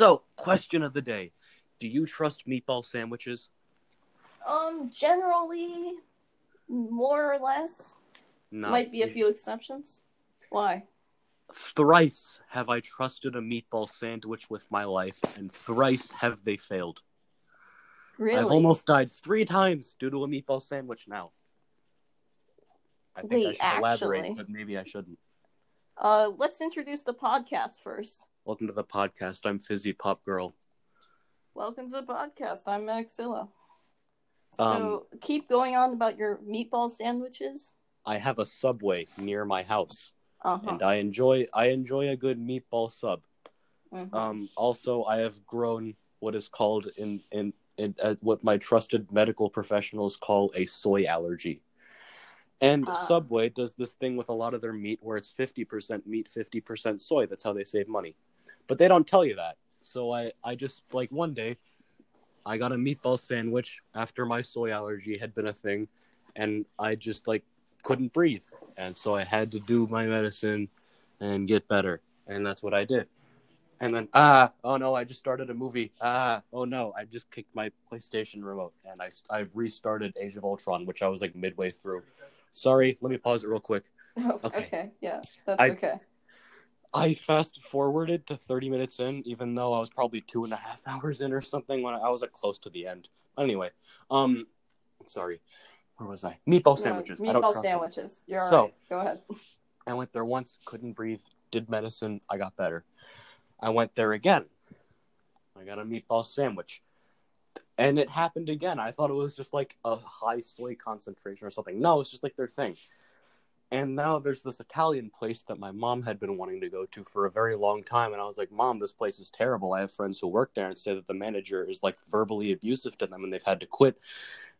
So, question of the day: Do you trust meatball sandwiches? Um, generally, more or less. No. Might be a few exceptions. Why? Thrice have I trusted a meatball sandwich with my life, and thrice have they failed. Really? I've almost died three times due to a meatball sandwich now. I think I Wait, should elaborate, but maybe I shouldn't. Uh, let's introduce the podcast first. Welcome to the podcast. I'm Fizzy Pop Girl. Welcome to the podcast. I'm Maxilla. Um, So keep going on about your meatball sandwiches. I have a Subway near my house, Uh huh. and I enjoy I enjoy a good meatball sub. Mhm. Um, also, I have grown what is called in in, in uh, what my trusted medical professionals call a soy allergy. And Ah. Subway does this thing with a lot of their meat where it's 50% meat, 50% soy. That's how they save money. But they don't tell you that. So I, I just, like, one day, I got a meatball sandwich after my soy allergy had been a thing. And I just, like, couldn't breathe. And so I had to do my medicine and get better. And that's what I did. And then, ah, oh no, I just started a movie. Ah, oh no, I just kicked my PlayStation remote and I, I restarted Age of Ultron, which I was like midway through. Sorry, let me pause it real quick. Oh, okay. okay. Yeah, that's I- okay. I fast forwarded to 30 minutes in, even though I was probably two and a half hours in or something when I, I was like close to the end. But Anyway, um, sorry, where was I? Meatball sandwiches. No, I don't meatball trust them. sandwiches. You're So-. Go ahead. I went there once, couldn't breathe, did medicine, I got better. I went there again. I got a meatball sandwich. And it happened again. I thought it was just like a high soy concentration or something. No, it's just like their thing. And now there's this Italian place that my mom had been wanting to go to for a very long time. And I was like, Mom, this place is terrible. I have friends who work there and say that the manager is like verbally abusive to them and they've had to quit.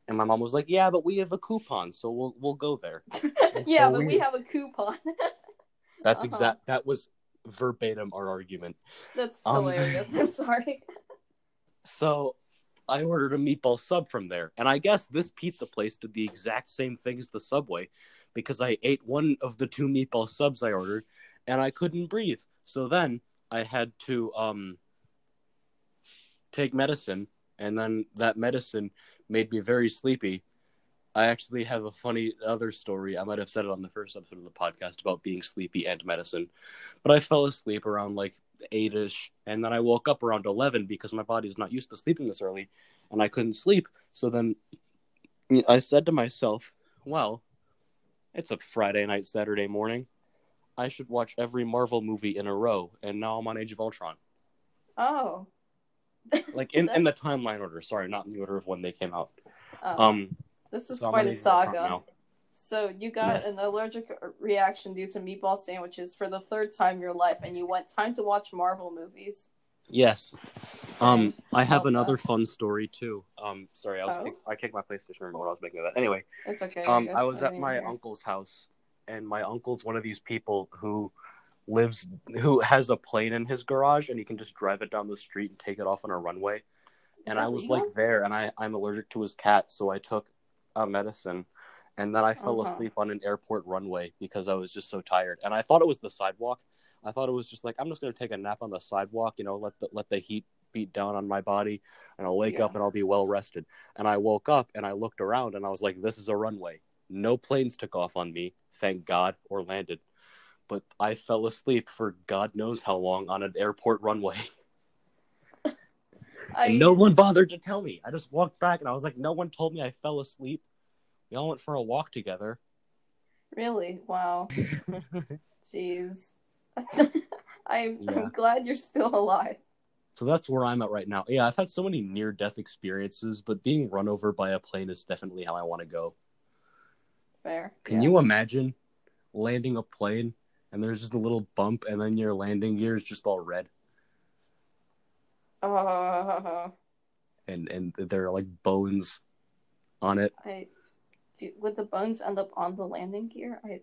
And my mom was like, Yeah, but we have a coupon, so we'll we'll go there. Yeah, so but we we- have a coupon. That's Uh-huh. exact. That was verbatim our argument. That's Um, hilarious. I'm sorry. So I ordered a meatball sub from there, and I guess this pizza place did the exact same thing as the Subway, because I ate one of the two meatball subs I ordered, and I couldn't breathe. So then I had to um take medicine, and then that medicine made me very sleepy. I actually have a funny other story. I might have said it on the first episode of the podcast about being sleepy and medicine. But I fell asleep around like eight ish, and then I woke up around eleven because my body's not used to sleeping this early, and I couldn't sleep. So then I said to myself, "Well, it's a Friday night, Saturday morning. I should watch every Marvel movie in a row." And now I'm on Age of Ultron, Oh. like in, in the timeline order. Sorry, not in the order of when they came out. oh. Um, this is so quite a Age of Ultron saga. So you got Yes. an allergic reaction due to meatball sandwiches for the third time in your life, and you went time to watch Marvel movies. Yes. Um, I have another fun story too. Um, sorry, I was Oh. kick- I kicked my PlayStation remote. when I was making that. Anyway, It's okay. um, I was at my uncle's house, and my uncle's one of these people who lives who has a plane in his garage, and he can just drive it down the street and take it off on a runway. And I was like there, and I I'm allergic to his cat, so I took a medicine, and then I fell Uh-huh. asleep on an airport runway because I was just so tired, and I thought it was the sidewalk. I thought it was just like I'm just gonna take a nap on the sidewalk, you know, let the let the heat beat down on my body, and I'll wake Yeah. up and I'll be well rested. And I woke up and I looked around and I was like, this is a runway. No planes took off on me, thank God, or landed. But I fell asleep for God knows how long on an airport runway. I, no one bothered to tell me. I just walked back and I was like, no one told me I fell asleep. We all went for a walk together. Really? Wow. Jeez. I'm, Yeah. I'm glad you're still alive. So that's where I'm at right now. Yeah, I've had so many near death experiences, but being run over by a plane is definitely how I want to go. Fair. Can yeah. you imagine landing a plane and there's just a little bump and then your landing gear is just all red Uh, and and there are like bones on it. I do, would the bones end up on the landing gear? I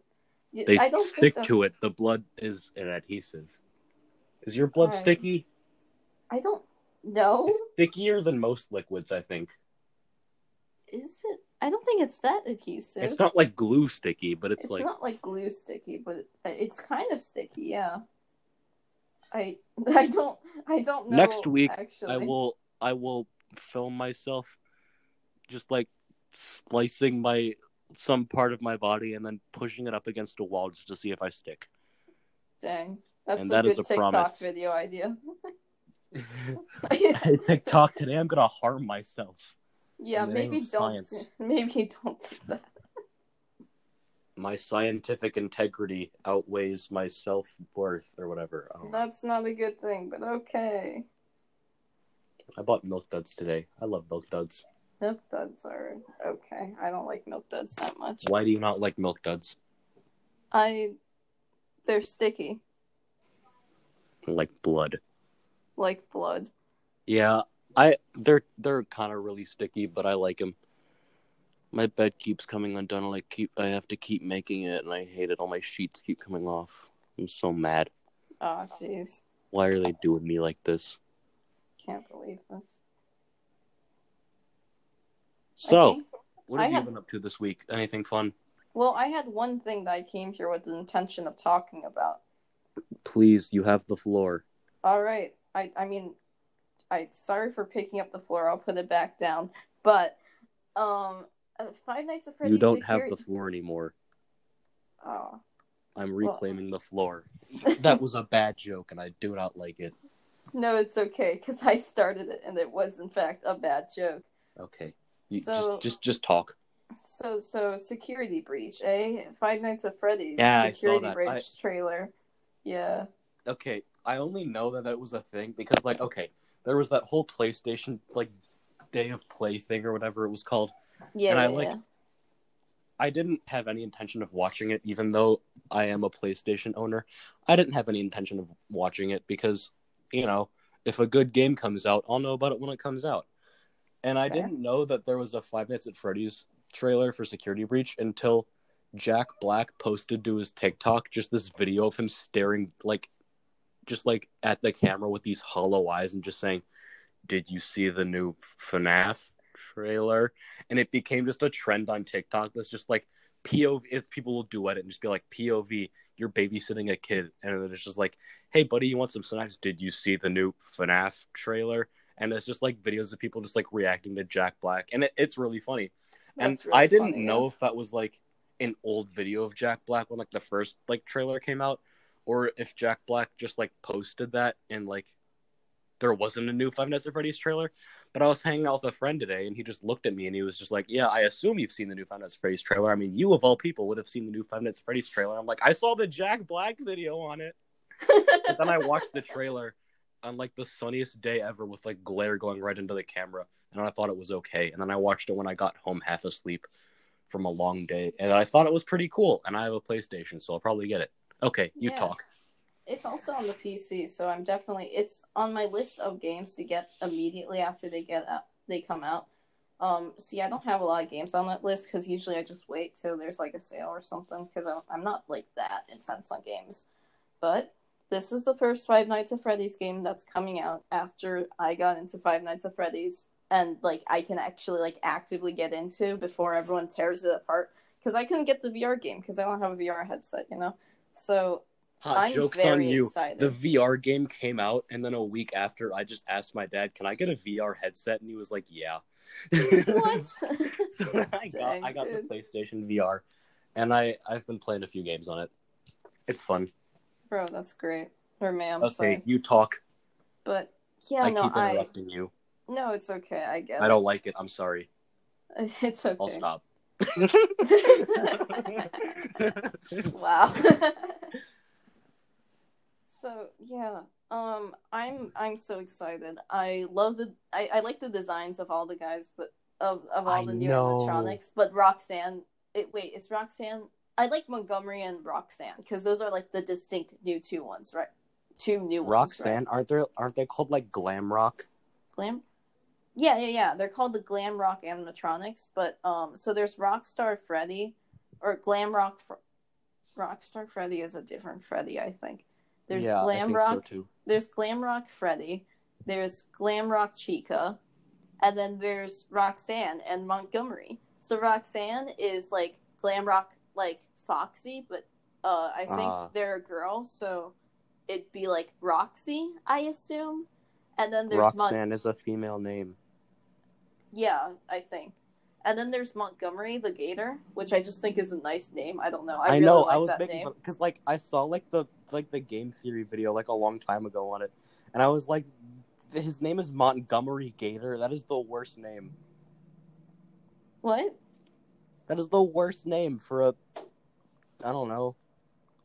They I don't think stick to it. The blood is an adhesive. Is your blood Right. sticky? I don't know. It's stickier than most liquids, I think. Is it? I don't think it's that adhesive. It's not like glue sticky, but it's, It's like not like glue sticky, but it's kind of sticky. Yeah. I I don't I don't know. Next week, actually. I will I will film myself just like splicing my some part of my body and then pushing it up against a wall just to see if I stick. Dang, that's And a that good is a TikTok promise. video idea. hey, TikTok, today I'm gonna harm myself. yeah, In the name maybe don't. science. Maybe don't do that. My scientific integrity outweighs my self worth or whatever. I, don't know. That's not a good thing, but okay. I bought milk duds today. I love milk duds. Milk duds are okay. I don't like milk duds that much. Why do you not like milk duds? I they're sticky, Like blood. like blood. Yeah, I they're they're kind of really sticky, but I like them. My bed keeps coming undone, and I keep I have to keep making it, and I hate it. All my sheets keep coming off. I'm so mad. Oh jeez, Why are they doing me like this? can't believe this. So, what I have you had- been up to this week? Anything fun? Well, I had one thing that I came here with the intention of talking about. Please, you have the floor. All right. I I mean, I sorry for picking up the floor. I'll put it back down. But um, uh, Five Nights at Freddy's. you don't have the floor anymore. Oh. I'm Well- reclaiming the floor. That was a bad joke, and I do not like it. No, it's okay because I started it and it was in fact a bad joke. Okay, you So- just just just talk. So so security breach, eh? Five Nights at Freddy's Yeah, I saw security that. breach I- trailer. Yeah. okay, I only know that that was a thing because, like, okay, there was that whole PlayStation like day of play thing or whatever it was called. Yeah. And I like- yeah. I didn't have any intention of watching it, even though I am a PlayStation owner. I didn't have any intention of watching it because, you know, if a good game comes out, I'll know about it when it comes out. And I Fair. didn't know that there was a Five Nights at Freddy's trailer for Security Breach until Jack Black posted to his TikTok just this video of him staring like, just like at the camera with these hollow eyes and just saying, "Did you see the new FNAF trailer?" And it became just a trend on TikTok. That's just like POV. If people will do it and just be like POV, you're babysitting a kid, and then it's just like, "Hey, buddy, you want some snacks? Did you see the new FNAF trailer?" And it's just like videos of people just like reacting to Jack Black, and it, it's really funny. That's and really I didn't funny, know yeah. if that was like an old video of Jack Black when like the first like trailer came out, or if Jack Black just like posted that and like there wasn't a new Five Nights at Freddy's trailer. But I was hanging out with a friend today, and he just looked at me and he was just like, "Yeah, I assume you've seen the new Five Nights at Freddy's trailer. I mean, you of all people would have seen the new Five Nights at Freddy's trailer." I'm like, "I saw the Jack Black video on it." But then I watched the trailer on like the sunniest day ever with like glare going right into the camera, and I thought it was okay. And then I watched it when I got home half asleep from a long day, and I thought it was pretty cool. And I have a PlayStation, so I'll probably get it. Okay, you Yeah. talk. It's also on the PC, so I'm definitely it's on my list of games to get immediately after they get out, they come out. Um, see, I don't have a lot of games on that list because usually I just wait till there's like a sale or something because I'm, I'm not like that intense on games. But this is the first Five Nights at Freddy's game that's coming out after I got into Five Nights at Freddy's, and like I can actually like actively get into before everyone tears it apart because I couldn't get the VR game because I don't have a VR headset, you know. So Hot I'm jokes on you. excited. The VR game came out, and then a week after, I just asked my dad, "Can I get a VR headset?" And he was like, "Yeah." what? so I got Dang, I got the. PlayStation VR, and I I've been playing a few games on it. It's fun. Bro, that's great. Or ma'am, okay, sorry. you talk. But yeah, I no, keep I you. no, it's okay. I get I don't like it. I'm sorry. It's okay. I'll stop. wow. so yeah, um, I'm I'm so excited. I love the I, I like the designs of all the guys, but of of all I the new know. animatronics. But Roxanne, it wait, it's Roxanne. I like Montgomery and Roxanne because those are like the distinct new two ones, right? Two new ones. right? Roxanne, aren't there? Aren't they called like glam rock? Glam. Yeah, yeah, yeah. They're called the Glam Rock animatronics, but um, so there's Rockstar Freddy, or Glam Rock. Fr- Rockstar Freddy is a different Freddy, I think. There's yeah, I Glam think Rock. so too. There's Glam Rock Freddy. There's Glam Rock Chica, and then there's Roxanne and Montgomery. So Roxanne is like glam rock, like Foxy, but uh, I think Ah. they're a girl. So it'd be like Roxy, I assume. And then there's Mon- is a female name. yeah, I think. And then there's Montgomery the Gator, which I just think is a nice name. I don't know. I, I, really know. like I was that making because like I saw like the like the game theory video like a long time ago on it, and I was like, his name is Montgomery Gator. That is the worst name. What? That is the worst name for a. I don't know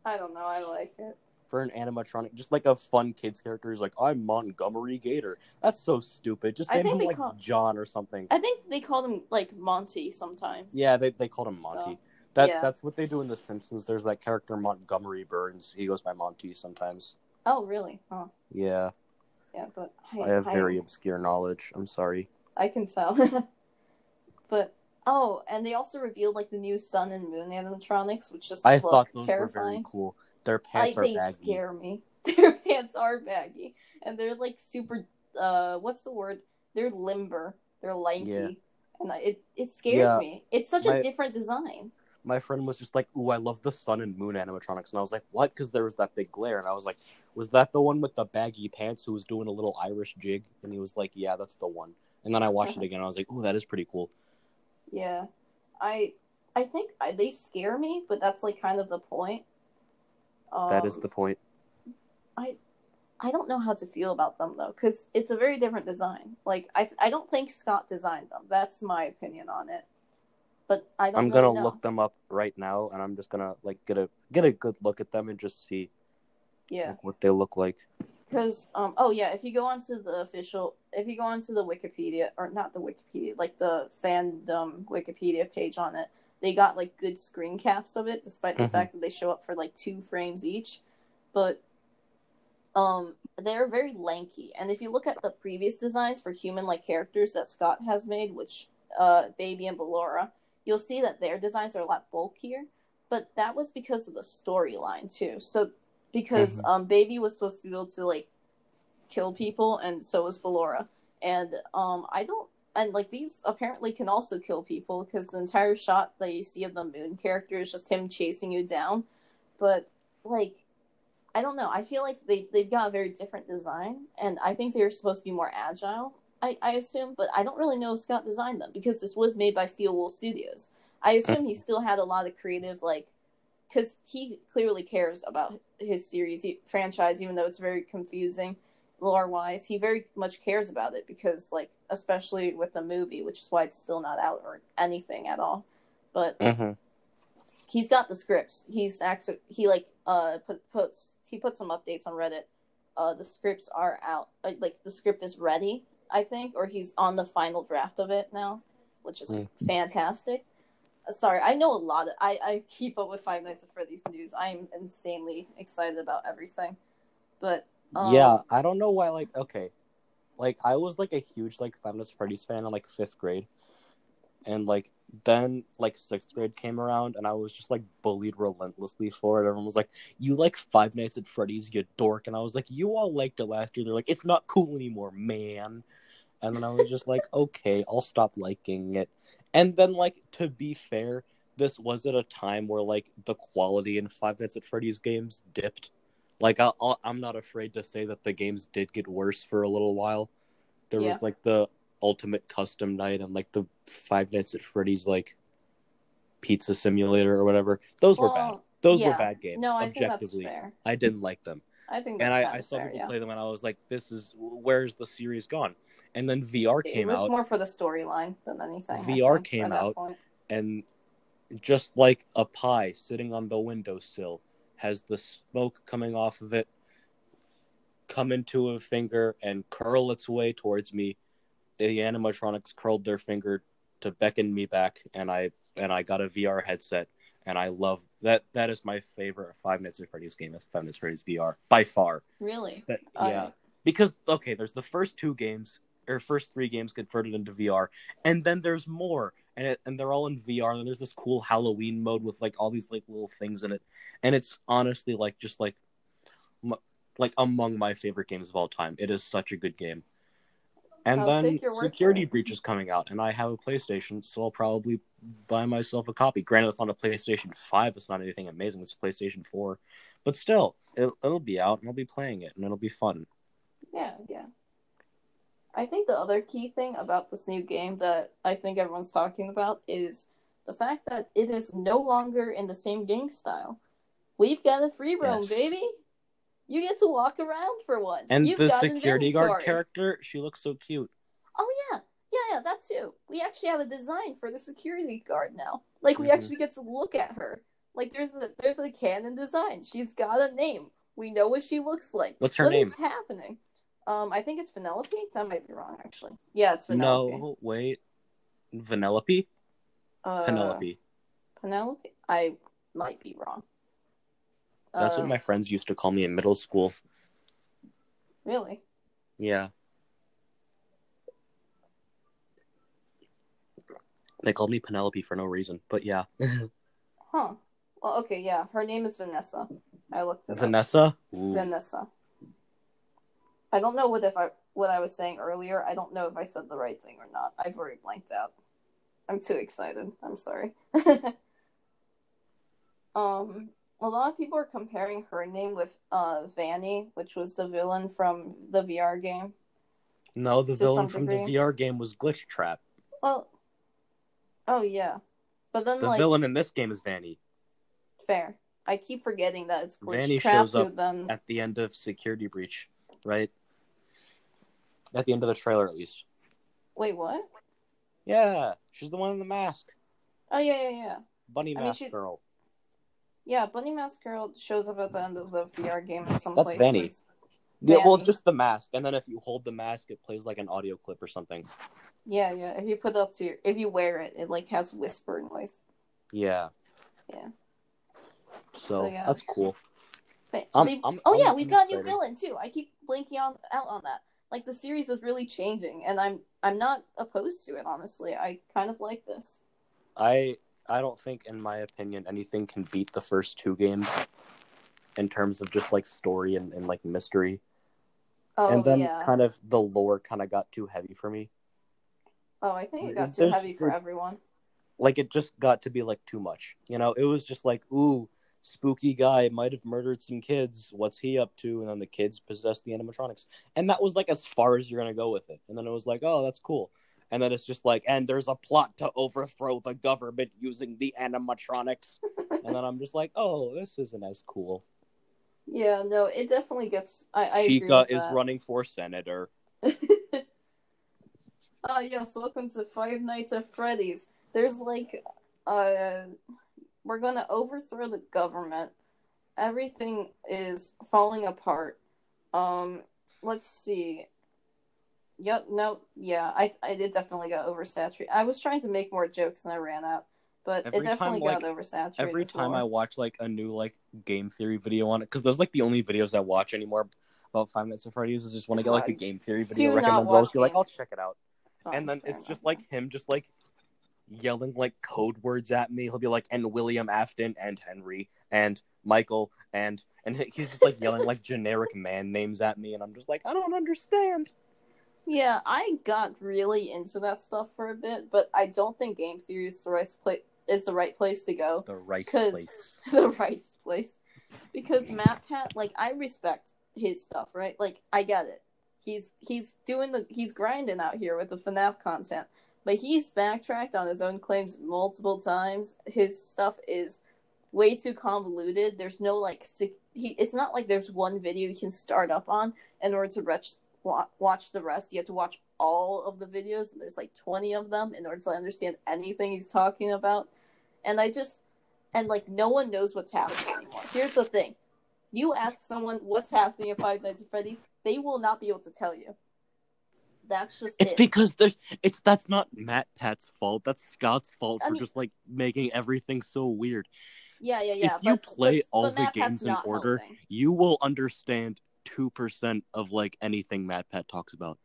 I don't know. I like it. for an animatronic, just like a fun kids character. He's like, I'm Montgomery Gator. That's so stupid. Just I name him like call- John or something. I think they called him like Monty sometimes. Yeah, they they called him So, Monty. that yeah. that's what they do in The Simpsons. There's that character Montgomery Burns. He goes by Monty sometimes. Oh, really? Huh. Yeah, Yeah, but I, I have I- very obscure knowledge. I'm sorry. I can tell. but oh, and they also revealed like the new Sun and Moon animatronics, which just I look thought those were very terrifying. cool. Their Like pants are they baggy. scare me. Their pants are baggy, and they're like super. Uh, what's the word? They're limber. They're lanky, Yeah. and I, it it scares Yeah. me. It's such My- a different design. My friend was just like, "Ooh, I love the sun and moon animatronics," and I was like, "What?" Because there was that big glare, and I was like, "Was that the one with the baggy pants who was doing a little Irish jig?" And he was like, "Yeah, that's the one." And then I watched it again. and I was like, "Ooh, that is pretty cool." Yeah, I I think I, they scare me, but that's like kind of the point. Um, that is the point. I I don't know how to feel about them though, because it's a very different design. Like I, I don't think Scott designed them. That's my opinion on it. But I don't. I'm really gonna know. look them up right now, and I'm just gonna like get a get a good look at them and just see Yeah, like, what they look like. because um oh yeah, if you go onto the official, if you go onto the Wikipedia or not the Wikipedia, like the fandom Wikipedia page on it, they got like good screen caps of it, despite the Mhm. fact that they show up for like two frames each. But um they're very lanky and if you look at the previous designs for human like characters that scott has made which uh baby and ballora you'll see that their designs are a lot bulkier but that was because of the storyline too so because Mhm. um baby was supposed to be able to like kill people and so was ballora and um i don't and like these apparently can also kill people because the entire shot that you see of the moon character is just him chasing you down but like I don't know. I feel like they they've got a very different design, and I think they're supposed to be more agile. I, I assume, but I don't really know if Scott designed them because this was made by Steel Wool Studios. I assume he still had a lot of creative like, because he clearly cares about his series franchise, even though it's very confusing lore wise. He very much cares about it because like, especially with the movie, which is why it's still not out or anything at all. But Mm-hmm. he's got the scripts. He's actually he like uh put puts he put some updates on Reddit. Uh, the scripts are out. Uh, like the script is ready, I think, or he's on the final draft of it now, which is Mm. fantastic. Uh, sorry, I know a lot. Of, I I keep up with Five Nights at Freddy's news. I'm insanely excited about everything, but um, yeah, I don't know why. Like, okay, like I was like a huge like Five Nights at Freddy's fan in like fifth grade, and like then like sixth grade came around, and I was just like bullied relentlessly for it. Everyone was like, "You like Five Nights at Freddy's, you dork," and I was like, "You all liked it last year." They're like, "It's not cool anymore, man." And then I was just like, "Okay, I'll stop liking it." And then like to be fair, this was at a time where like the quality in Five Nights at Freddy's games dipped. Like I, I'm not afraid to say that the games did get worse for a little while. There Yeah. was like the Ultimate Custom Night and like the Five Nights at Freddy's like Pizza Simulator or whatever. Those were bad. Those yeah. were bad games. No, I think that's objectively, fair. I didn't like them, I think and I, I saw fair, people yeah. play them, and I was like, "This is where's the series gone?" And then VR came out. It was out, more for the storyline than anything. VR came out. point. and just like a pie sitting on the windowsill has the smoke coming off of it come into a finger and curl its way towards me. The animatronics curled their finger to beckon me back and i and i got a vr headset and i love that that is my favorite five nights at freddy's game is five nights at freddy's vr by far. Really? that, yeah, because okay, there's the first two games or first three games converted into VR, and then there's more, and it, and they're all in VR. And there's this cool Halloween mode with like all these like little things in it, and it's honestly like just like m- like among my favorite games of all time. It is such a good game. And I'll then take your word for Security it. Breach is coming out, and I have a PlayStation, so I'll probably buy myself a copy. Granted, it's on a PlayStation 5, it's not anything amazing, it's a PlayStation 4. But still, it, it'll be out, and I'll be playing it, and it'll be fun. Yeah, yeah. I think the other key thing about this new game that I think everyone's talking about is the fact that it is no longer in the same game style. We've got a free roam, Yes. baby. You get to walk around for once. And You've the security guard character, she looks so cute. Oh yeah, yeah, yeah. That too. We actually have a design for the security guard now. Like we Mhm. actually get to look at her. Like there's a there's a canon design. She's got a name. We know what she looks like. What's her What name? is happening? Um, I think it's Penelope. That might be wrong, actually. Yeah, it's Penelope. No, wait. Vanellope? uh, Penelope. Penelope. I might be wrong. That's Uh, what my friends used to call me in middle school. Really? Yeah. They called me Penelope for no reason, but yeah. Huh. Well, okay, yeah. Her name is Vanessa. I looked it. Vanessa? Vanessa. I don't know what if I what I was saying earlier. I don't know if I said the right thing or not. I've already blanked out. I'm too excited. I'm sorry. um, a lot of people are comparing her name with uh Vanny, which was the villain from the VR game. No, the villain from the. VR game was Glitch Trap. Well, oh yeah, but then The like villain in this game is Vanny. fair. I keep forgetting that it's Glitch Vanny Trap shows up then At the end of Security Breach, right? At the end of the trailer, at least. wait what? Yeah, she's the one in the mask. Oh yeah yeah yeah. Bunny I mean, mask she- girl. Yeah, Bunny Mask Girl shows up at the end of the VR game in some That's places. Vanny. Yeah, well, just the mask, and then if you hold the mask, it plays like an audio clip or something. Yeah, yeah. If you put it up to your, if you wear it, it like has whisper noise. Yeah. Yeah. So, So, yeah. that's cool. But I'm- I'm- oh I'm- yeah, we've got a new villain too. I keep blinking on out on that. Like the series is really changing, and I'm I'm not opposed to it. Honestly, I kind of like this. I I don't think, in my opinion, anything can beat the first two games in terms of just like story and, and like mystery. Oh and then yeah. kind of the lore kind of got too heavy for me. oh, I think it got too there's- heavy for everyone. Like it just got to be like too much. You know, it was just like, ooh, spooky guy might have murdered some kids. What's he up to? And then the kids possessed the animatronics. And that was like as far as you're gonna go with it. And then it was like, oh, that's cool. And then it's just like, and there's a plot to overthrow the government using the animatronics. and then I'm just like, oh, this isn't as cool. Yeah, no, it definitely gets. I, I Chica is that. running for senator. Ah, yes, welcome to Five Nights at Freddy's. There's like, uh, we're gonna overthrow the government. Everything is falling apart. Um, let's see. Yep, no, yeah, I, I did definitely got oversaturated. I was trying to make more jokes and I ran out, but Every it definitely time, got oversaturated. Every time lore. I watch like a new like game theory video on it, because those like the only videos I watch anymore about Five Nights at Freddy's is just when I get like a God. game theory video recommended. I'll be like, I'll check it out. Fine, and then it's just like him just like yelling like code words at me he'll be like and william afton and henry and michael and and he's just like yelling like generic man names at me and i'm just like i don't understand Yeah, I got really into that stuff for a bit, but I don't think game theory is the right place is the right place to go. the right place the right place. Because Matt Pat, like I respect his stuff, right? Like I get it. He's he's doing the he's grinding out here with the FNAF content. But he's backtracked on his own claims multiple times. His stuff is way too convoluted. There's no like he it's not like there's one video you can start up on in order to retch, wa- watch the rest. You have to watch all of the videos. There's like 20 of them in order to understand anything he's talking about. And I just and like no one knows what's happening anymore. Here's the thing: you ask someone what's happening at Five Nights at Freddy's, they will not be able to tell you. That's just it's it. because there's it's that's not matt pat's fault that's scott's fault I for mean- just like making everything so weird yeah, yeah, yeah. if you play but, all but the Matt games in order, helping. you will understand 2% of like anything matt pat talks about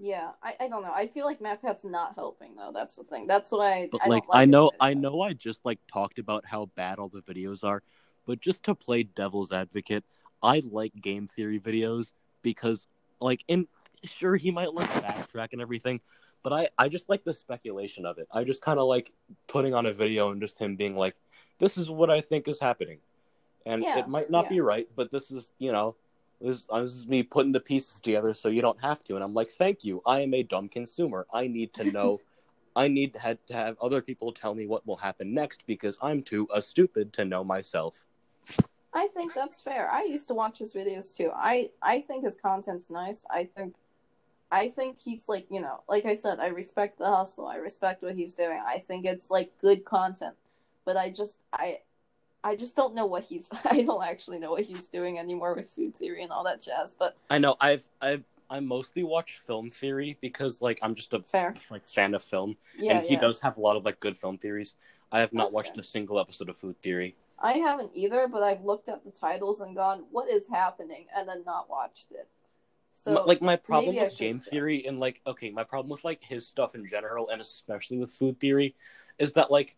Yeah, I, I don't know. I feel like Matt Pat's not helping though. That's the thing. That's why But I like, like I know, I know, I just like talked about how bad all the videos are, but just to play devil's advocate, I like game theory videos because, like, in sure he might like backtrack and everything, but I I just like the speculation of it. I just kind of like putting on a video and just him being like, "This is what I think is happening," and Yeah, it might not yeah. be right, but this is you know. This, this is me putting the pieces together so you don't have to. And I'm like, thank you. I am a dumb consumer. I need to know I need to have, to have other people tell me what will happen next because I'm too a stupid to know myself. I think that's fair. I used to watch his videos too. I I think his content's nice. I think I think he's like, you know, like I said, I respect the hustle. I respect what he's doing. I think it's like good content. But I just I I just don't know what he's I don't actually know what he's doing anymore with food theory and all that jazz, but I know I've I've I mostly watch film theory because like I'm just a fair. like fan of film Yeah, and he yeah. does have a lot of like good film theories. I have not That's watched fair. a single episode of Food Theory. I haven't either, but I've looked at the titles and gone, "What is happening?" and then not watched it. So like my problem with game theory and like okay, my problem with like his stuff in general and especially with food theory is that like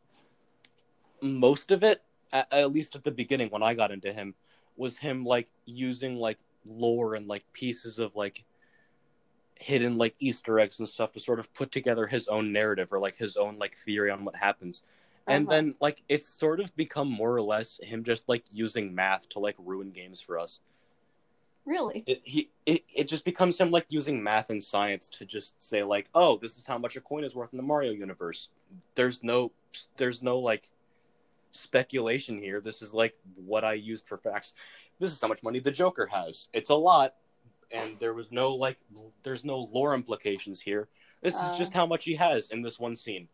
most of it, at, at least at the beginning when I got into him, was him like using like lore and like pieces of like hidden like Easter eggs and stuff to sort of put together his own narrative or like his own like theory on what happens. And Uh-huh. then like it's sort of become more or less him just like using math to like ruin games for us really, it, he it, it just becomes him like using math and science to just say like oh this is how much a coin is worth in the mario universe. There's no there's no like speculation here. This is like what i used for facts. This is how much money the joker has. It's a lot and there was no like there's no lore implications here. This is Uh. just how much he has in this one scene.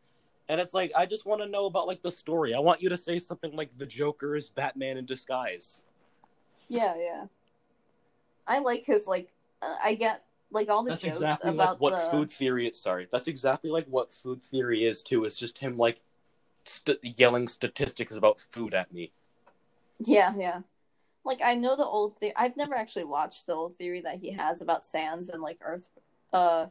And it's like i just want to know about like the story. I want you to say something like the joker is batman in disguise. Yeah, yeah. I like his like. Uh, I get like all the That's jokes exactly about like what the. food theory is. Sorry, that's exactly like what food theory is too. It's just him like st- yelling statistics about food at me. Yeah, yeah. Like I know the old theory. I've never actually watched the old theory that he has about Sans and like Earth. Uh,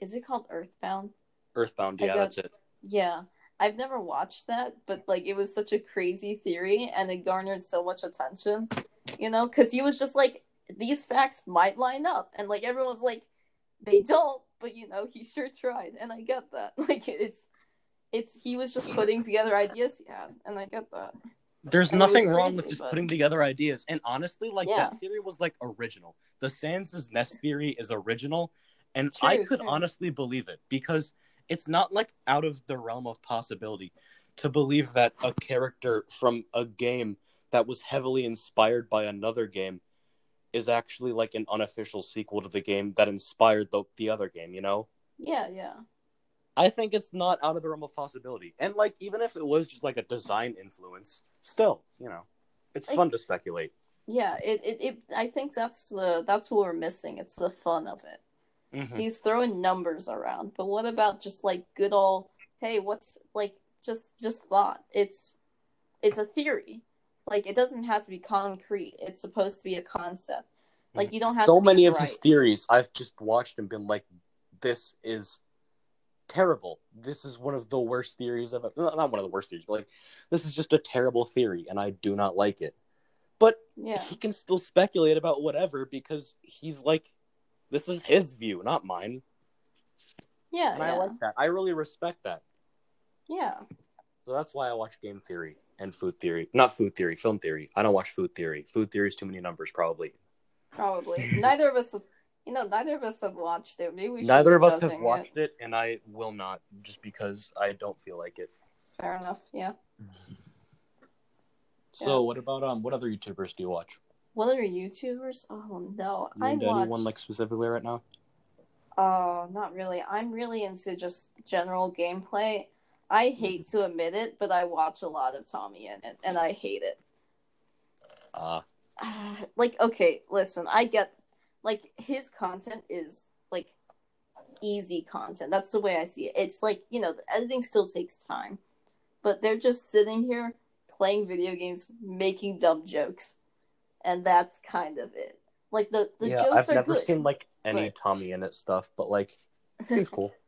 is it called Earthbound? Earthbound, yeah, got- that's it. Yeah, I've never watched that, but like it was such a crazy theory, and it garnered so much attention. You know, because he was just like, these facts might line up, and like everyone's like, they don't, but you know, he sure tried, and I get that. Like it's, it's he was just putting together ideas he had, and I get that. There's And nothing wrong with just but- putting together ideas. And honestly, like Yeah. that theory was like original. The Sans' Ness theory is original, and True, I could true. honestly believe it because it's not like out of the realm of possibility to believe that a character from a game that was heavily inspired by another game is actually like an unofficial sequel to the game that inspired the, the other game, you know? Yeah, yeah. I think it's not out of the realm of possibility. And like even if it was just like a design influence, still, you know, it's Like- fun to speculate. Yeah, it, it, it I think that's the that's what we're missing. It's the fun of it. Mhm. He's throwing numbers around, but what about just like good old hey, what's like just just thought. It's it's a theory. Like it doesn't have to be concrete. It's supposed to be a concept. Mm. Like you don't have so to be many of right. his theories I've just watched and been like, this is terrible. This is one of the worst theories I've no, not one of the worst theories, but like this is just a terrible theory and I do not like it. But Yeah. he can still speculate about whatever because he's like this is his view, not mine. Yeah, And yeah. I like that. I really respect that. yeah. So that's why I watch game theory and food theory. Not food theory, film theory. I don't watch food theory. Food theory is too many numbers, probably. Probably. neither of us have you know, neither of us have watched it. Maybe we Neither of us have watched it, and I will not, just because I don't feel like it. Fair enough, yeah. So, Yeah. what about um? What other YouTubers do you watch? What other YouTubers? Oh no. You I into watch anyone like specifically right now? Oh, not really. I'm really into just general gameplay. I hate to admit it, but I watch a lot of TommyInnit, and I hate it. Uh like, okay, listen, I get, like, his content is, like, easy content. That's the way I see it. It's like, you know, the editing still takes time, but they're just sitting here playing video games, making dumb jokes, and that's kind of it. Like, the, the yeah, jokes I've are never good. seen like any but- TommyInnit stuff, but like seems cool.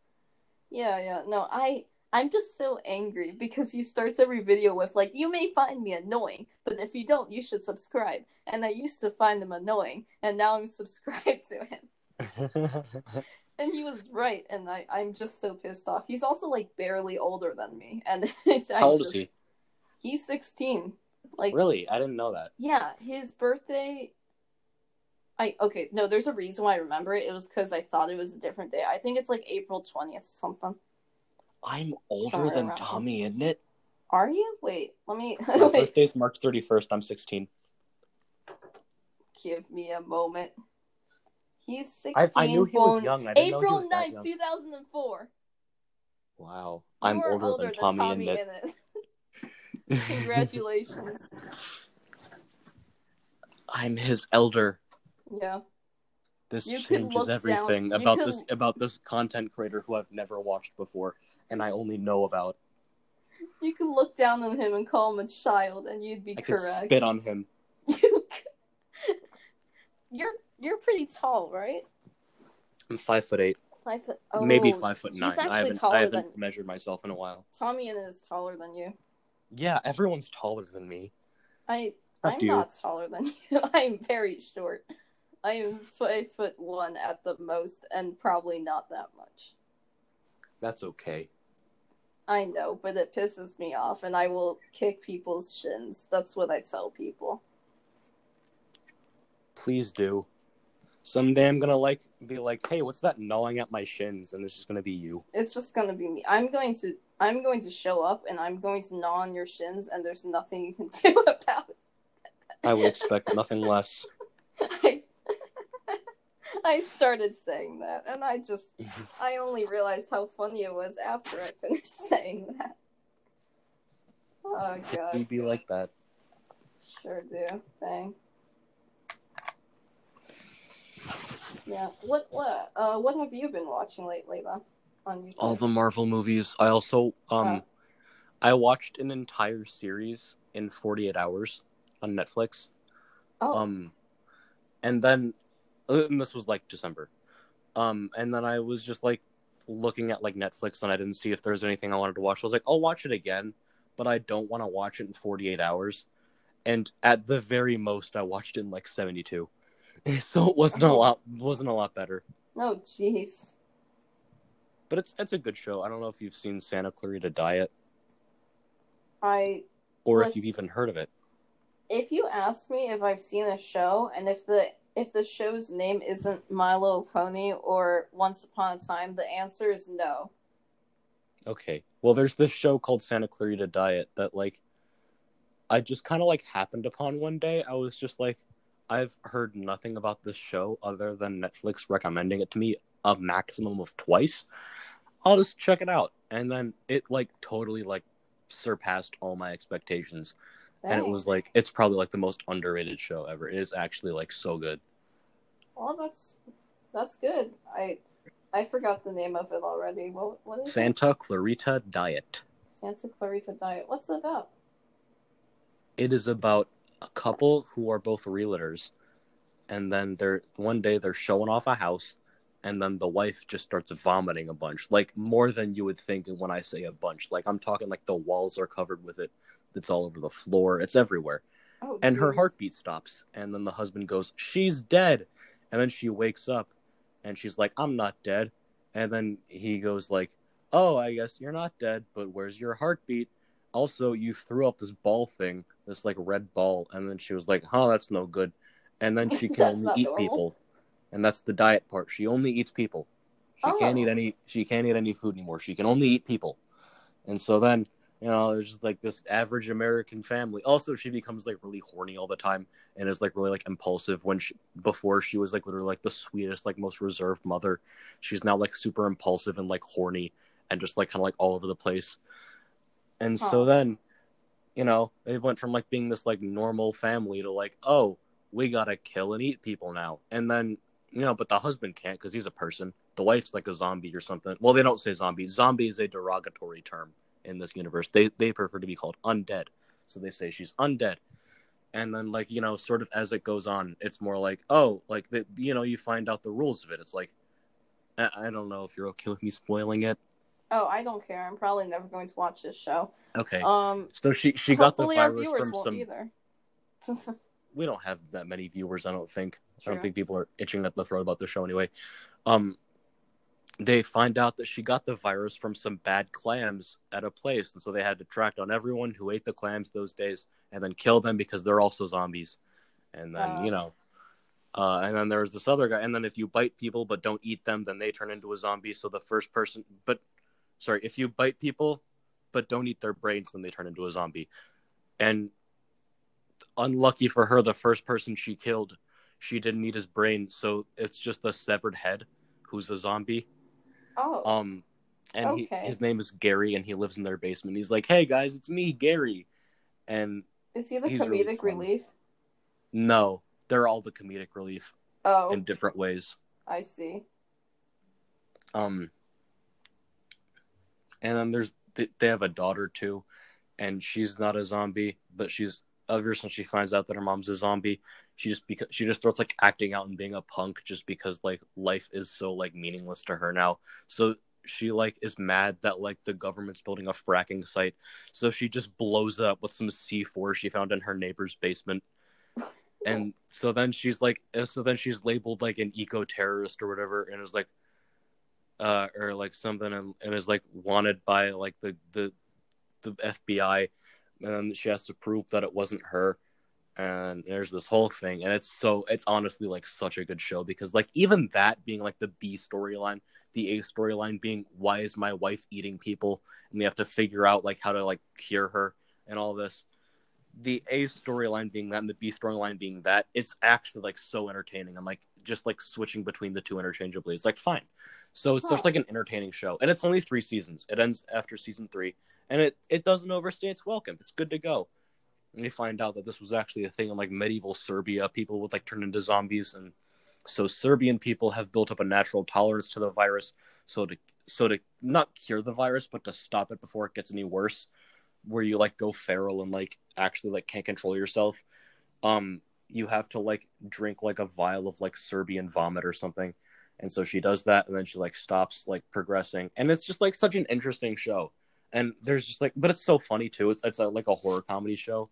Yeah, yeah. No, I I'm just so angry because he starts every video with like, "You may find me annoying, but if you don't, you should subscribe." And I used to find him annoying, and now I'm subscribed to him. and he was right, and I I'm just so pissed off. He's also like barely older than me, and it's, How old just, is he? He's 16. Like Really? I didn't know that. Yeah, his birthday. I okay. No, there's a reason why I remember it. It was because I thought it was a different day. I think it's like April twentieth something. I'm older Somewhere than. Tommy, isn't it? Are you? Wait, let me My wait. birthday's March 31st. I'm 16. Give me a moment. He's sixteen. I, I knew he was young. I didn't know he April was that 9th, young. two thousand and four. Wow. I'm older, than Tommy, isn't it? in it. Congratulations. I'm his elder. yeah. This You changes look down- everything about could- this about this content creator who I've never watched before and I only know about. You could look down on him and call him a child, and you'd be I could correct. spit on him. You're you're pretty tall, right? I'm five foot eight, Five foot. maybe oh, five foot nine. I haven't, I haven't than- measured myself in a while. Tommy is taller than you. Yeah, everyone's taller than me. I I'm not taller than you. I'm very short. I am five foot one at the most, and probably not that much. That's okay. I know, but it pisses me off, and I will kick people's shins. That's what I tell people. Please do. Someday I'm gonna like be like, hey, what's that gnawing at my shins? And it's just gonna be you. It's just gonna be me. I'm going to I'm going to show up, and I'm going to gnaw on your shins, and there's nothing you can do about it. I would expect nothing less. I, I started saying that, and I just I only realized how funny it was after I finished saying that. Oh god. You'd be like that. Sure do. Dang. Yeah. What what uh what have you been watching lately then on YouTube? All the Marvel movies. I also um. I watched an entire series in 48 hours on Netflix. oh, Um and then and this was like December. Um and then I was just like looking at like Netflix and I didn't see if there was anything I wanted to watch. I was like, I'll watch it again, but I don't want to watch it in 48 hours. And at the very most I watched it in like 72. so it wasn't a lot wasn't a lot better. oh jeez. But it's it's a good show. I don't know if you've seen Santa Clarita Diet I or if you've even heard of it. if you ask me if I've seen a show and if the if the show's name isn't My Little Pony or Once Upon a Time, the answer is no. Okay. Well, there's this show called Santa Clarita Diet that like I just kind of like happened upon one day. I was just like I've heard nothing about this show other than Netflix recommending it to me a maximum of twice. I'll just check it out. And then it like totally like surpassed all my expectations. And it was like it's probably like the most underrated show ever. It is actually like so good. Well, that's that's good. I I forgot the name of it already. What what is it? Santa Clarita Diet. Santa Clarita Diet. What's it about? it is about a couple who are both realtors and then they're one day they're showing off a house and then the wife just starts vomiting a bunch like more than you would think and when i say a bunch like i'm talking like the walls are covered with it it's all over the floor it's everywhere Oh, and her heartbeat stops and then the husband goes she's dead and then she wakes up and she's like i'm not dead. And then he goes like oh i guess you're not dead but where's your heartbeat? Also you threw up this ball thing this like red ball. And then she was like huh that's no good. And then she can only eat normal. people. And that's the diet part. She only eats people. She can't oh. eat Oh. any she can't eat any food anymore. She can only eat people. And so then you know there's just like this average american family. Also she becomes like really horny all the time and is like really like impulsive when she before she was like literally like the sweetest like most reserved mother. She's now like super impulsive and like horny and just like kind of like all over the place. And so then you know they went from like being this like normal family to like oh we gotta kill and eat people now. And then you know but the husband can't because he's a person. The wife's like a zombie or something. Well they don't say zombie. Zombie is a derogatory term in this universe they they prefer to be called undead so they say she's undead and then like you know sort of as it goes on it's more like oh like the, you know you find out the rules of it it's like I, I don't know if you're okay with me spoiling it Oh, I don't care. I'm probably never going to watch this show. okay Um, so she she got the virus viewers from some either. we don't have that many viewers. I don't think. I don't think people are itching at the throat about the show anyway. Um, they find out that she got the virus from some bad clams at a place, and so they had to track down everyone who ate the clams those days and then kill them because they're also zombies. And then you know, uh, and then there's this other guy. And then if you bite people but don't eat them, then they turn into a zombie. So the first person, but sorry, if you bite people but don't eat their brains, then they turn into a zombie. And unlucky for her, the first person she killed, she didn't eat his brain, so it's just a severed head who's a zombie. Oh, Um, and Okay. he, his name is Gary, and he lives in their basement. He's like, "Hey guys, it's me, Gary," and is he the he's really comedic relief? no, they're all the comedic relief Oh, in different ways. I see. Um, and then there's they have a daughter too, and she's not a zombie, but she's ever since she finds out that her mom's a zombie, she just because she just starts like acting out and being a punk just because like life is so like meaningless to her now. So she like is mad that like the government's building a fracking site, so she just blows it up with some C4 she found in her neighbor's basement. And so then she's like, so then she's labeled like an eco terrorist or whatever, and is like, uh, or like something, and, and is like wanted by like the the the FBI, and then she has to prove that it wasn't her. And there's this whole thing, and it's so it's honestly like such a good show because like even that being like the B storyline, the A storyline being why is my wife eating people, and we have to figure out like how to like cure her and all this. The A storyline being that, and the B storyline being that, it's actually like so entertaining. I'm like just like switching between the two interchangeably. It's like fine. So it's just like an entertaining show, and it's only three seasons. It ends after season three, and it it doesn't overstay its welcome. It's good to go. And you find out that this was actually a thing in like medieval Serbia. People would like turn into zombies, and so Serbian people have built up a natural tolerance to the virus. So to so to not cure the virus, but to stop it before it gets any worse, where you like go feral and like actually like can't control yourself. Um, you have to like drink like a vial of like Serbian vomit or something. And so she does that, and then she like stops like progressing, and it's just like such an interesting show. And there's just like, but it's so funny too. It's it's a, like a horror comedy show.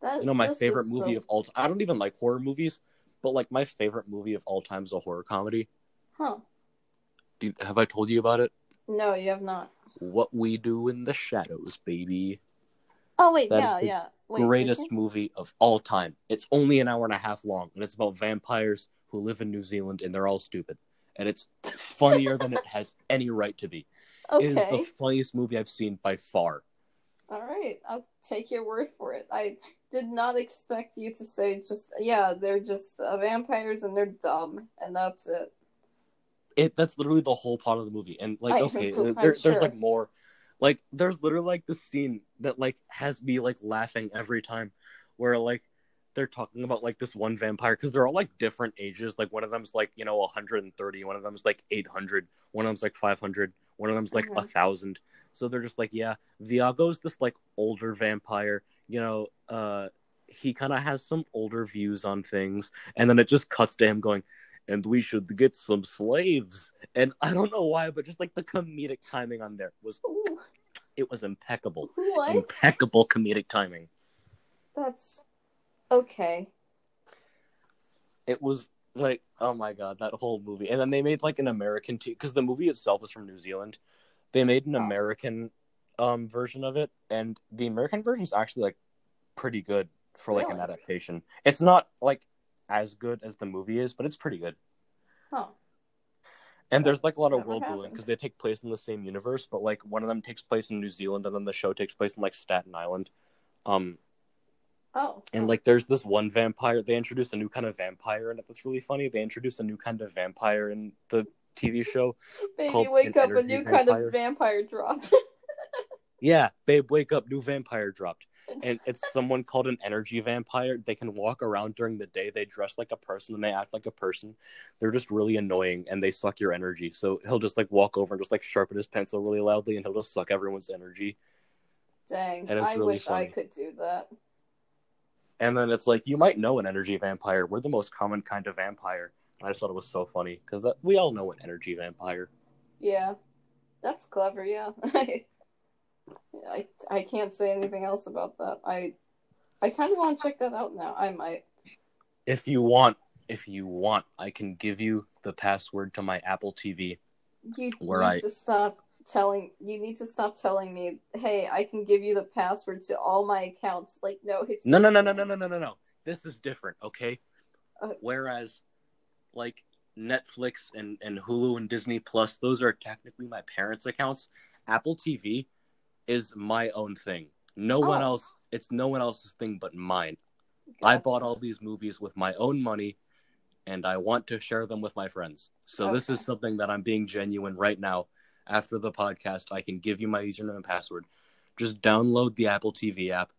That, You know, my favorite movie so- of all. T- I don't even like horror movies, but like my favorite movie of all time is a horror comedy. Huh? You, have I told you about it? No, you have not. What we do in the shadows, baby. Oh wait, That yeah, the yeah. Wait, Greatest movie of all time. It's only an hour and a half long, and it's about vampires who live in New Zealand, and they're all stupid. And it's funnier than it has any right to be. It is Okay, the funniest movie I've seen by far. all right. I'll take your word for it. I did not expect you to say just yeah. They're just uh, vampires and they're dumb, and that's it. it that's literally the whole plot of the movie and like I- okay there, there's like more like there's literally like the scene that like has me like laughing every time where like they're talking about like this one vampire because they're all like different ages like one of them's like you know 130 one of them's like 800 one of them's like 500 one of them's like a Mhm. thousand so they're just like yeah viago's this like older vampire you know uh he kind of has some older views on things and then it just cuts to him going and we should get some slaves. And I don't know why, but just like the comedic timing on there was Ooh, it was impeccable. what? Impeccable comedic timing. That's okay. It was like, oh my god, that whole movie. And then they made like an American t because the movie itself is from New Zealand. They made an Oh. American um version of it, and the American version is actually like pretty good for like an Really? adaptation. It's not like as good as the movie is, but it's pretty good. Huh. And there's like a lot of Never world building happened. because they take place in the same universe, but like one of them takes place in New Zealand, and then the show takes place in like Staten Island. Um, Oh. and like there's this one vampire. They introduce a new kind of vampire in it that's really funny. They introduce a new kind of vampire in the TV show. baby, called wake up! A new kind of vampire dropped. Yeah, babe, wake up! New vampire dropped, and it's someone called an energy vampire. They can walk around during the day. They dress like a person and they act like a person. They're just really annoying and they suck your energy. So he'll just like walk over and just like sharpen his pencil really loudly, and he'll just suck everyone's energy. Dang, And it's I really wish funny. I could do that. And then it's like you might know an energy vampire. We're the most common kind of vampire. I just thought it was so funny because that we all know an energy vampire. Yeah, that's clever. Yeah, I I can't say anything else about that. I I kind of want to check that out now. I might. If you want, if you want, I can give you the password to my Apple TV. You Where need I- to stop telling. You need to stop telling me, "Hey, I can give you the password to all my accounts." Like, no, it's No, no, no, no, no, no, no, no, no. This is different, okay? Uh, Whereas, like Netflix and and Hulu and Disney Plus, those are technically my parents' accounts. Apple TV is my own thing. No one Oh. else. It's no one else's thing but mine. I bought all these movies with my own money, and I want to share them with my friends. So this is something that I'm being genuine right now. After the podcast, I can give you my username and password. Just download the Apple TV app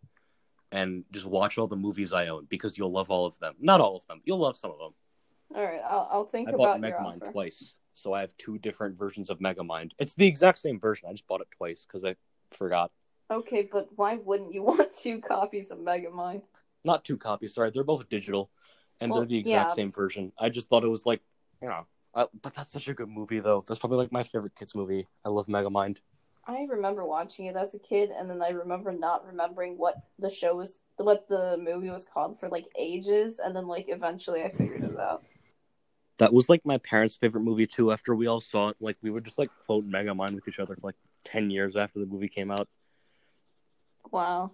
and just watch all the movies I own because you'll love all of them. Not all of them. You'll love some of them. All right, I'll, I'll think. I bought about your Megamind offer. twice, so I have two different versions of Megamind. It's the exact same version. I just bought it twice because I forgot. Okay, but why wouldn't you want two copies of Megamind? Not two copies. Sorry, they're both digital, and Well, they're the exact yeah. same version. I just thought it was like, you know, I, but that's such a good movie though. That's probably like my favorite kids movie. I love Megamind. I remember watching it as a kid, and then I remember not remembering what the show was, what the movie was called for like ages, and then like eventually I figured it out. That was like my parents' favorite movie too. After we all saw it, like we would just like quote Megamind with each other for like ten years after the movie came out. Wow,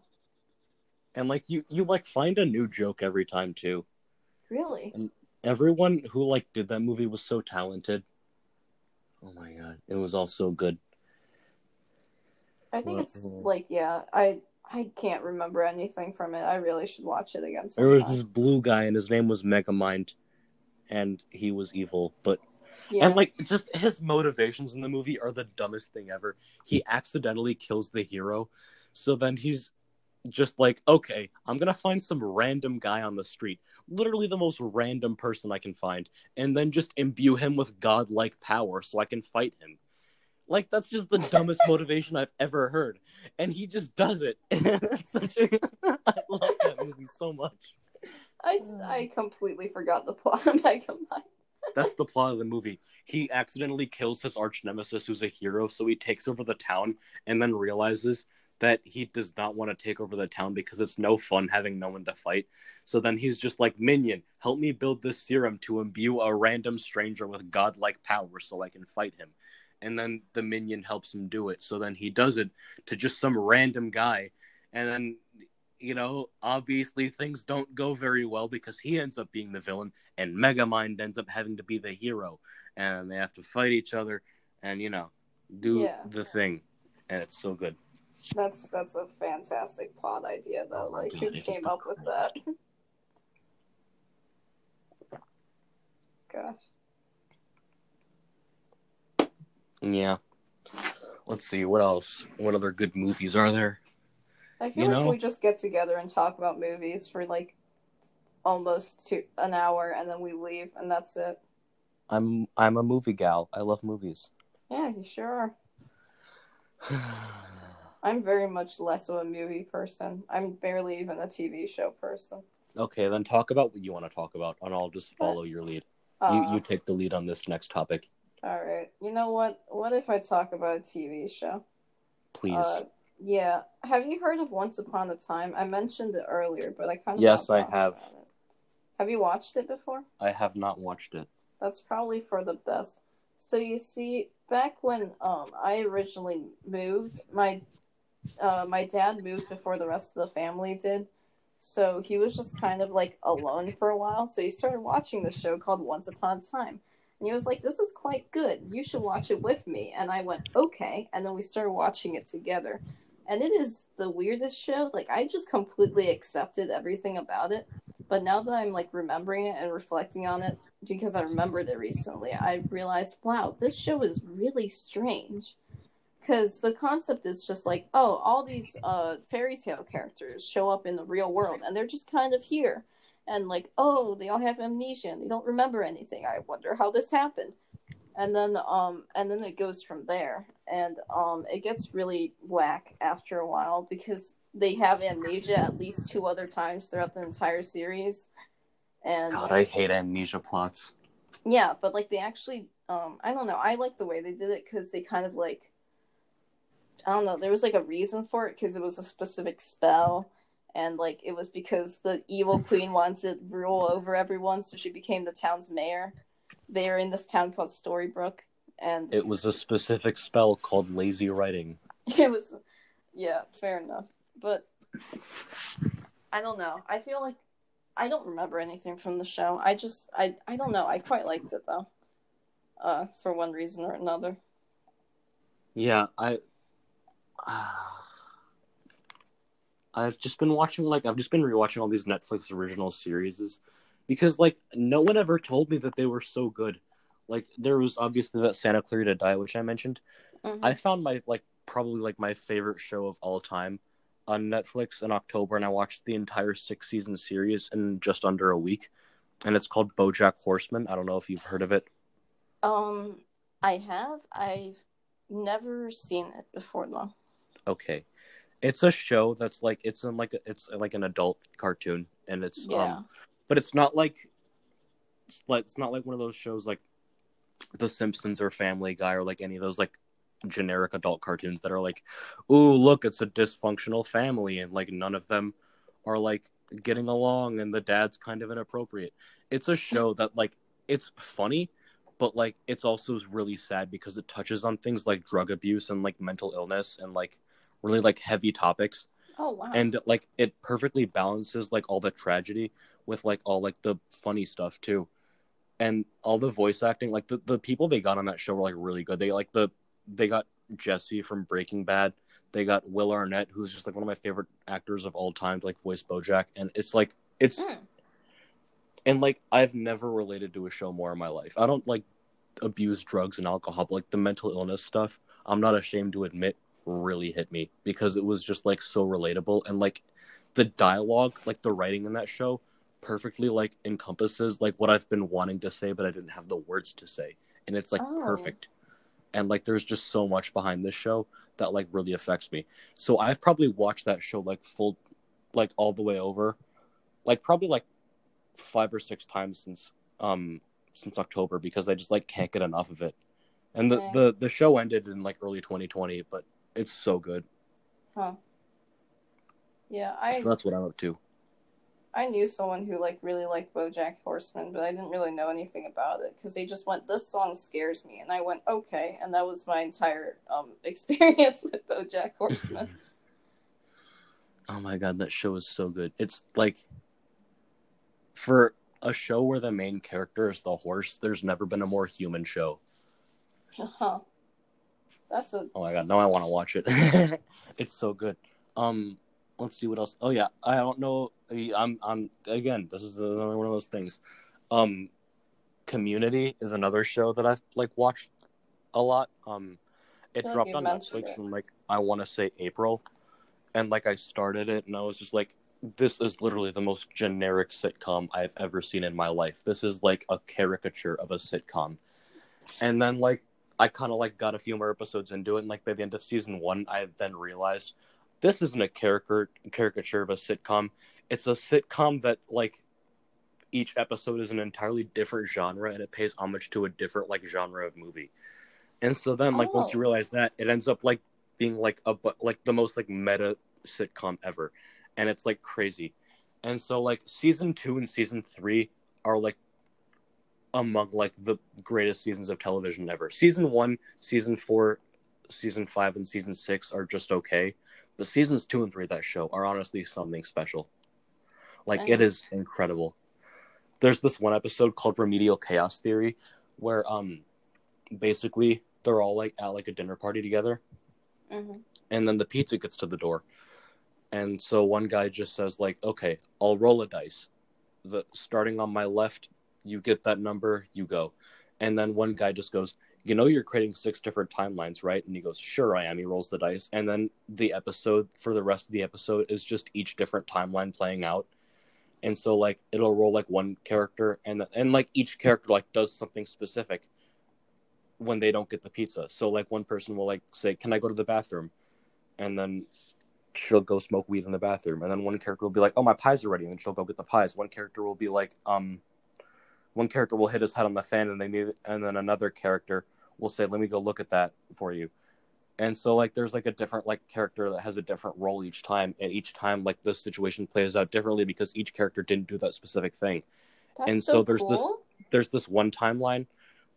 And like you, you like find a new joke every time too. really? Everyone who like did that movie was so talented. Oh my god, it was all so good. I think it's uh, like yeah, I I can't remember anything from it. I really should watch it again. There was this blue guy, and his name was Megamind, and he was evil. But Yeah, and like just his motivations in the movie are the dumbest thing ever. He accidentally kills the hero, so then he's just like, okay, I'm gonna find some random guy on the street, literally the most random person I can find, and then just imbue him with godlike power so I can fight him. Like that's just the dumbest motivation I've ever heard, and he just does it. It's such a... I love that movie so much. I I mm. completely forgot the plot of Megamind. That's the plot of the movie. He accidentally kills his arch nemesis, who's a hero, so he takes over the town and then realizes that he does not want to take over the town because it's no fun having no one to fight. So then he's just like, Minion, help me build this serum to imbue a random stranger with godlike power so I can fight him. And then the minion helps him do it. So then he does it to just some random guy. And then, you know, obviously things don't go very well because he ends up being the villain and Megamind ends up having to be the hero, and they have to fight each other, and you know, do Yeah. the thing, and it's so good. That's that's a fantastic plot idea though. Oh like God, who came up with that? Gosh. Yeah. Let's see what else. What other good movies are there? I feel You like know? we just get together and talk about movies for like almost two, an hour and then we leave and that's it. I'm I'm a movie gal. I love movies. Yeah, you sure are. I'm very much less of a movie person. I'm barely even a TV show person. okay, then talk about what you want to talk about, and I'll just follow your lead. Uh, You you take the lead on this next topic, All right. You know what? What if I talk about a TV show? please. Uh, yeah. Have you heard of Once Upon a Time? I mentioned it earlier, but I kind of Yes, I have. Have you watched it before? I have not watched it. That's probably for the best. So you see, back when um I originally moved, my uh my dad moved before the rest of the family did. So he was just kind of like alone for a while. So he started watching this show called Once Upon a Time. And he was like, This is quite good. You should watch it with me. And I went, Okay. And then we started watching it together. And it is the weirdest show. Like I just completely accepted everything about it. But now that I'm like remembering it and reflecting on it, because I remembered it recently, I realized, wow, this show is really strange. Because the concept is just like, oh, all these uh, fairy tale characters show up in the real world, and they're just kind of here, and like, oh, they all have amnesia and they don't remember anything. I wonder how this happened. And then, um, and then it goes from there, and um, it gets really whack after a while because they have amnesia at least two other times throughout the entire series. And God, I hate amnesia plots. yeah, but like they actually, um, I don't know. I like the way they did it because they kind of like, I don't know. There was like a reason for it because it was a specific spell, and like it was because the evil queen wanted to rule over everyone, so she became the town's mayor. They are in this town called Storybrooke, and It was a specific spell called lazy writing. it was yeah fair enough but i don't know i feel like i don't remember anything from the show i just i i don't know i quite liked it though uh for one reason or another Yeah, I. I've just been watching like I've just been rewatching all these Netflix original series because like no one ever told me that they were so good. Like there was obviously that Santa Clarita Diet, which I mentioned. Mhm. I found my like probably like my favorite show of all time on Netflix in October, and I watched the entire six season series in just under a week. And it's called BoJack Horseman. I don't know if you've heard of it. um i have i've never seen it before though Okay, it's a show that's like it's in like a, it's like an adult cartoon, and it's yeah um, but it's not like it's like it's not like one of those shows like The Simpsons or Family Guy or like any of those like generic adult cartoons that are like, ooh, look, it's a dysfunctional family, and like none of them are like getting along, and the dad's kind of inappropriate. It's a show that like it's funny, but like it's also really sad because it touches on things like drug abuse and like mental illness and like really like heavy topics. Oh wow. And like it perfectly balances like all the tragedy with like all like the funny stuff too. And all the voice acting like the, the people they got on that show were like really good. They like the they got jesse from breaking bad. They got will arnett who's just like one of my favorite actors of all time like voice bojack. And it's like it's Mm. and like i've never related to a show more in my life. I don't like abuse drugs and alcohol but like the mental illness stuff i'm not ashamed to admit really hit me because it was just like so relatable. And like the dialogue like the writing in that show perfectly like encompasses like what i've been wanting to say but i didn't have the words to say. And it's like Oh. perfect. And like there's just so much behind this show that like really affects me. So i've probably watched that show like full like all the way over like probably like five or six times since um since october because i just like can't get enough of it. And the Okay. the, the show ended in like early 2020 but it's so good. Huh. Yeah i so that's what i'm up to. I knew someone who like really liked BoJack Horseman, but I didn't really know anything about it because they just went, "This song scares me," and I went, "Okay," and that was my entire um experience with BoJack Horseman. oh my god that show is so good. It's like for a show where the main character is the horse there's never been a more human show. Huh. That's a Oh my god, now I want to watch it. it's so good. Um, let's see what else. Oh yeah, I don't know. I'm I'm again. This is another one of those things. Um, Community is another show that I've like watched a lot. Um, it feel like dropped on Netflix it. in like I want to say April, and like I started it and I was just like, this is literally the most generic sitcom I've ever seen in my life. This is like a caricature of a sitcom. And then like I kind of like got a few more episodes into it, and like by the end of season one, I then realized this isn't a caricature caricature of a sitcom. It's a sitcom that like each episode is an entirely different genre, and it pays homage to a different like genre of movie. And so then, like once you Oh. realize that, it ends up like being like a bu- like the most like meta sitcom ever, and it's like crazy. And so like season two and season three are like among like the greatest seasons of television ever. Season one, season four, season five, and season six are just okay. But seasons two and three of that show are honestly something special. Like it is incredible. There's this one episode called Remedial Chaos Theory, where um basically they're all like at like a dinner party together mhm. and then the pizza gets to the door and so one guy just says like okay i'll roll a dice the starting on my left you get that number you go. And then one guy just goes you know you're creating six different timelines right? And he goes sure i am. He rolls the dice. And then the episode for the rest of the episode is just each different timeline playing out. And so like it'll roll like one character and and like each character like does something specific when they don't get the pizza. So like one person will like say can i go to the bathroom? And then she'll go smoke weed in the bathroom. And then one character will be like oh my pies are ready. And then she'll go get the pies. One character will be like um one character will hit his head on the fan and they need and then another character will say let me go look at that for you. And so like there's like a different like character that has a different role each time and each time like the situation plays out differently because each character didn't do that specific thing. That's and so, so there's this- there's this one timeline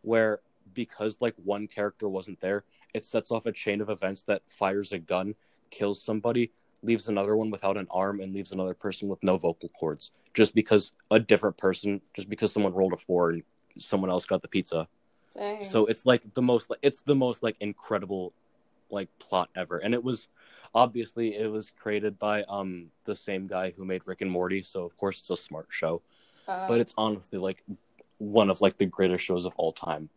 where because like one character wasn't there it sets off a chain of events that fires a gun kills somebody leaves another one without an arm and leaves another person with no vocal cords. Just because a different person just because someone rolled a four and someone else got the pizza. Dang. so it's like the most like it's the most like incredible like plot ever. And it was obviously it was created by um the same guy who made rick and morty. So of course it's a smart show. Uh, but it's honestly like one of like the greatest shows of all time.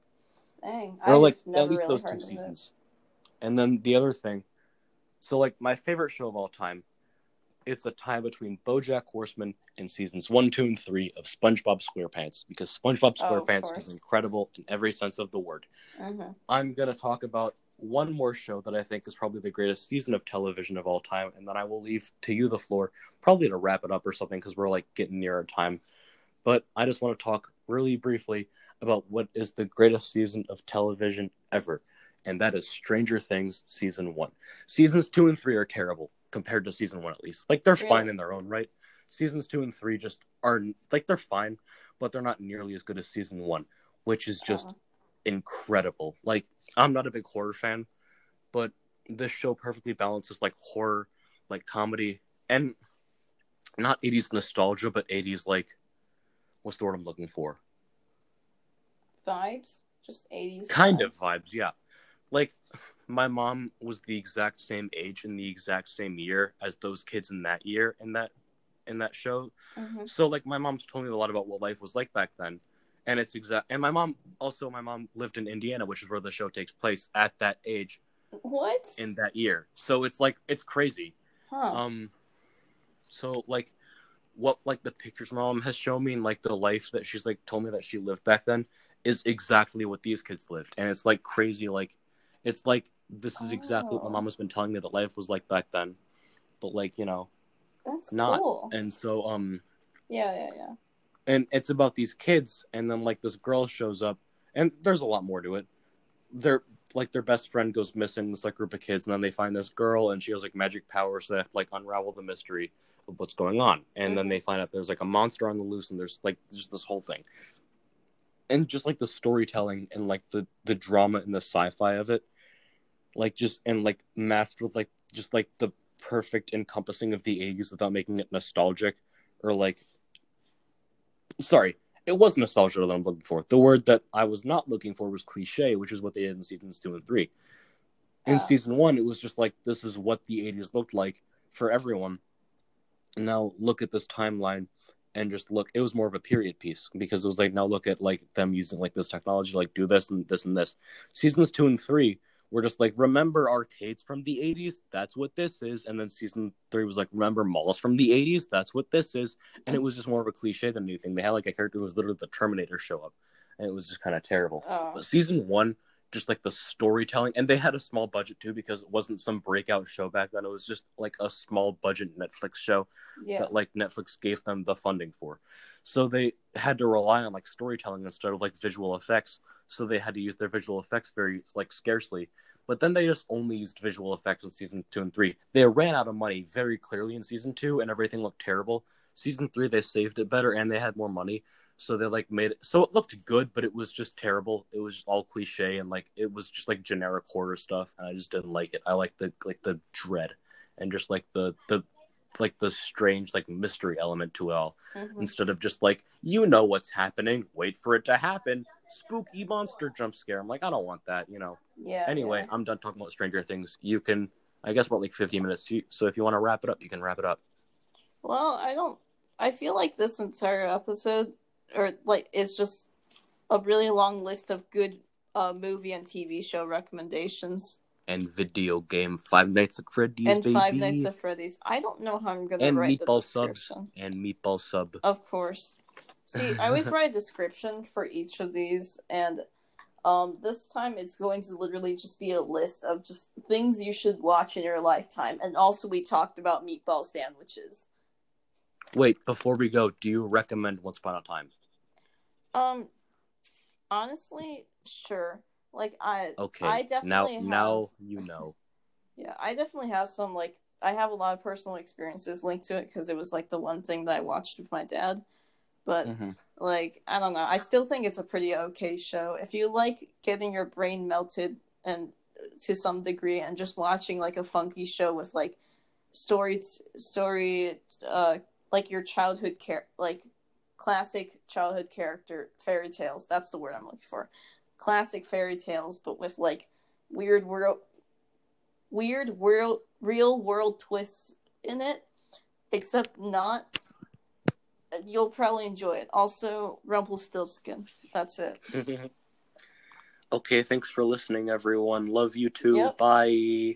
Dang. or like at least really those two of it. seasons. And then the other thing so like my favorite show of all time it's a tie between bojack horseman and seasons one two and three of spongebob squarepants because spongebob Oh, squarepants course. is incredible in every sense of the word Mhm. I'm going to talk about one more show that I think is probably the greatest season of television of all time, and then I will leave to you the floor, probably to wrap it up or something, because we're like getting near our time. But I just want to talk really briefly about what is the greatest season of television ever, and that is Stranger Things season one. Seasons two and three are terrible compared to season one, at least. Like they're fine in their own right. Seasons two and three just are like they're fine, but they're not nearly as good as season one, which is just Uh, incredible. Like I'm not a big horror fan, but this show perfectly balances like horror, like comedy, and not 80s nostalgia, but 80s like what's the word I'm looking for? vibes, just eighties. Kind of vibes, yeah. Like my mom was the exact same age in the exact same year as those kids in that year in that in that show. hmm So like my mom's told me a lot about what life was like back then. And it's exact and my mom also my mom lived in Indiana, which is where the show takes place at that age What? in that year. So it's like it's crazy. huh. Um so like what like the pictures mom has shown me and like the life that she's like told me that she lived back then is exactly what these kids lived. And it's like crazy like it's like this is exactly what my Oh. mom has been telling me that life was like back then. But like, you know, That's not- cool. and so um Yeah, yeah, yeah. and it's about these kids and then like this girl shows up and there's a lot more to it they're like their best friend goes missing this like group of kids and then they find this girl and she has like magic powers so they have to like unravel the mystery of what's going on and then Mhm. they find out there's like a monster on the loose and there's like just this whole thing and just like the storytelling and like the the drama and the sci-fi of it like just and like matched with like just like the perfect encompassing of the 80s without making it nostalgic or like sorry it was nostalgia that i'm looking for. The word that i was not looking for was cliche which is what they did in seasons two and three. In Oh. season one it was just like this is what the 80s looked like for everyone. Now look at this timeline and just look it was more of a period piece because it was like now look at like them using like this technology to like do this and this and this. Seasons two and three were just like remember arcades from the 80s that's what this is and then season three was like remember malls from the 80s that's what this is and it was just more of a cliche than anything they had like a character who was literally the terminator show up and it was just kind of terrible Oh. but season one just like the storytelling and they had a small budget too because it wasn't some breakout show back then it was just like a small budget netflix show Yeah. that like Netflix gave them the funding for. So they had to rely on like storytelling instead of like visual effects. So they had to use their visual effects very like scarcely. But then they just only used visual effects in season two and three. They ran out of money very clearly in season two, and everything looked terrible. Season three, they saved it better and they had more money, so they like made it. So it looked good, but it was just terrible. It was just all cliche and like it was just like generic horror stuff, and I just didn't like it. I like the like the dread and just like the the like the strange like mystery element to it all Mhm. instead of just like you know what's happening wait for it to happen spooky monster jump scare i'm like i don't want that you know Yeah. anyway yeah. i'm done talking about stranger things you can i guess we're like 15 minutes so if you want to wrap it up you can wrap it up Well, I don't. I feel like this entire episode, or like, is just a really long list of good uh, movie and TV show recommendations. and video game five nights at freddy's and baby Five Nights at Freddy's. I don't know how I'm gonna and write the meatball subs and meatball sub Of course. See, I always write a description for each of these, and um, this time it's going to literally just be a list of just things you should watch in your lifetime. And also, we talked about meatball sandwiches. wait before we go do you recommend once upon a time Um, honestly, sure. Like I Okay. I now definitely have- now you know. Yeah, I definitely have some like I have a lot of personal experiences linked to it because it was like the one thing that I watched with my dad. But Mhm. like I don't know, I still think it's a pretty okay show. If you like getting your brain melted and to some degree and just watching like a funky show with like story story uh like your childhood care like classic childhood character fairy tales that's the word i'm looking for classic fairy tales but with like weird world weird world real world twists in it except not you'll probably enjoy it also rumpelstiltskin that's it okay, thanks for listening, everyone. Love you too. Yep. Bye.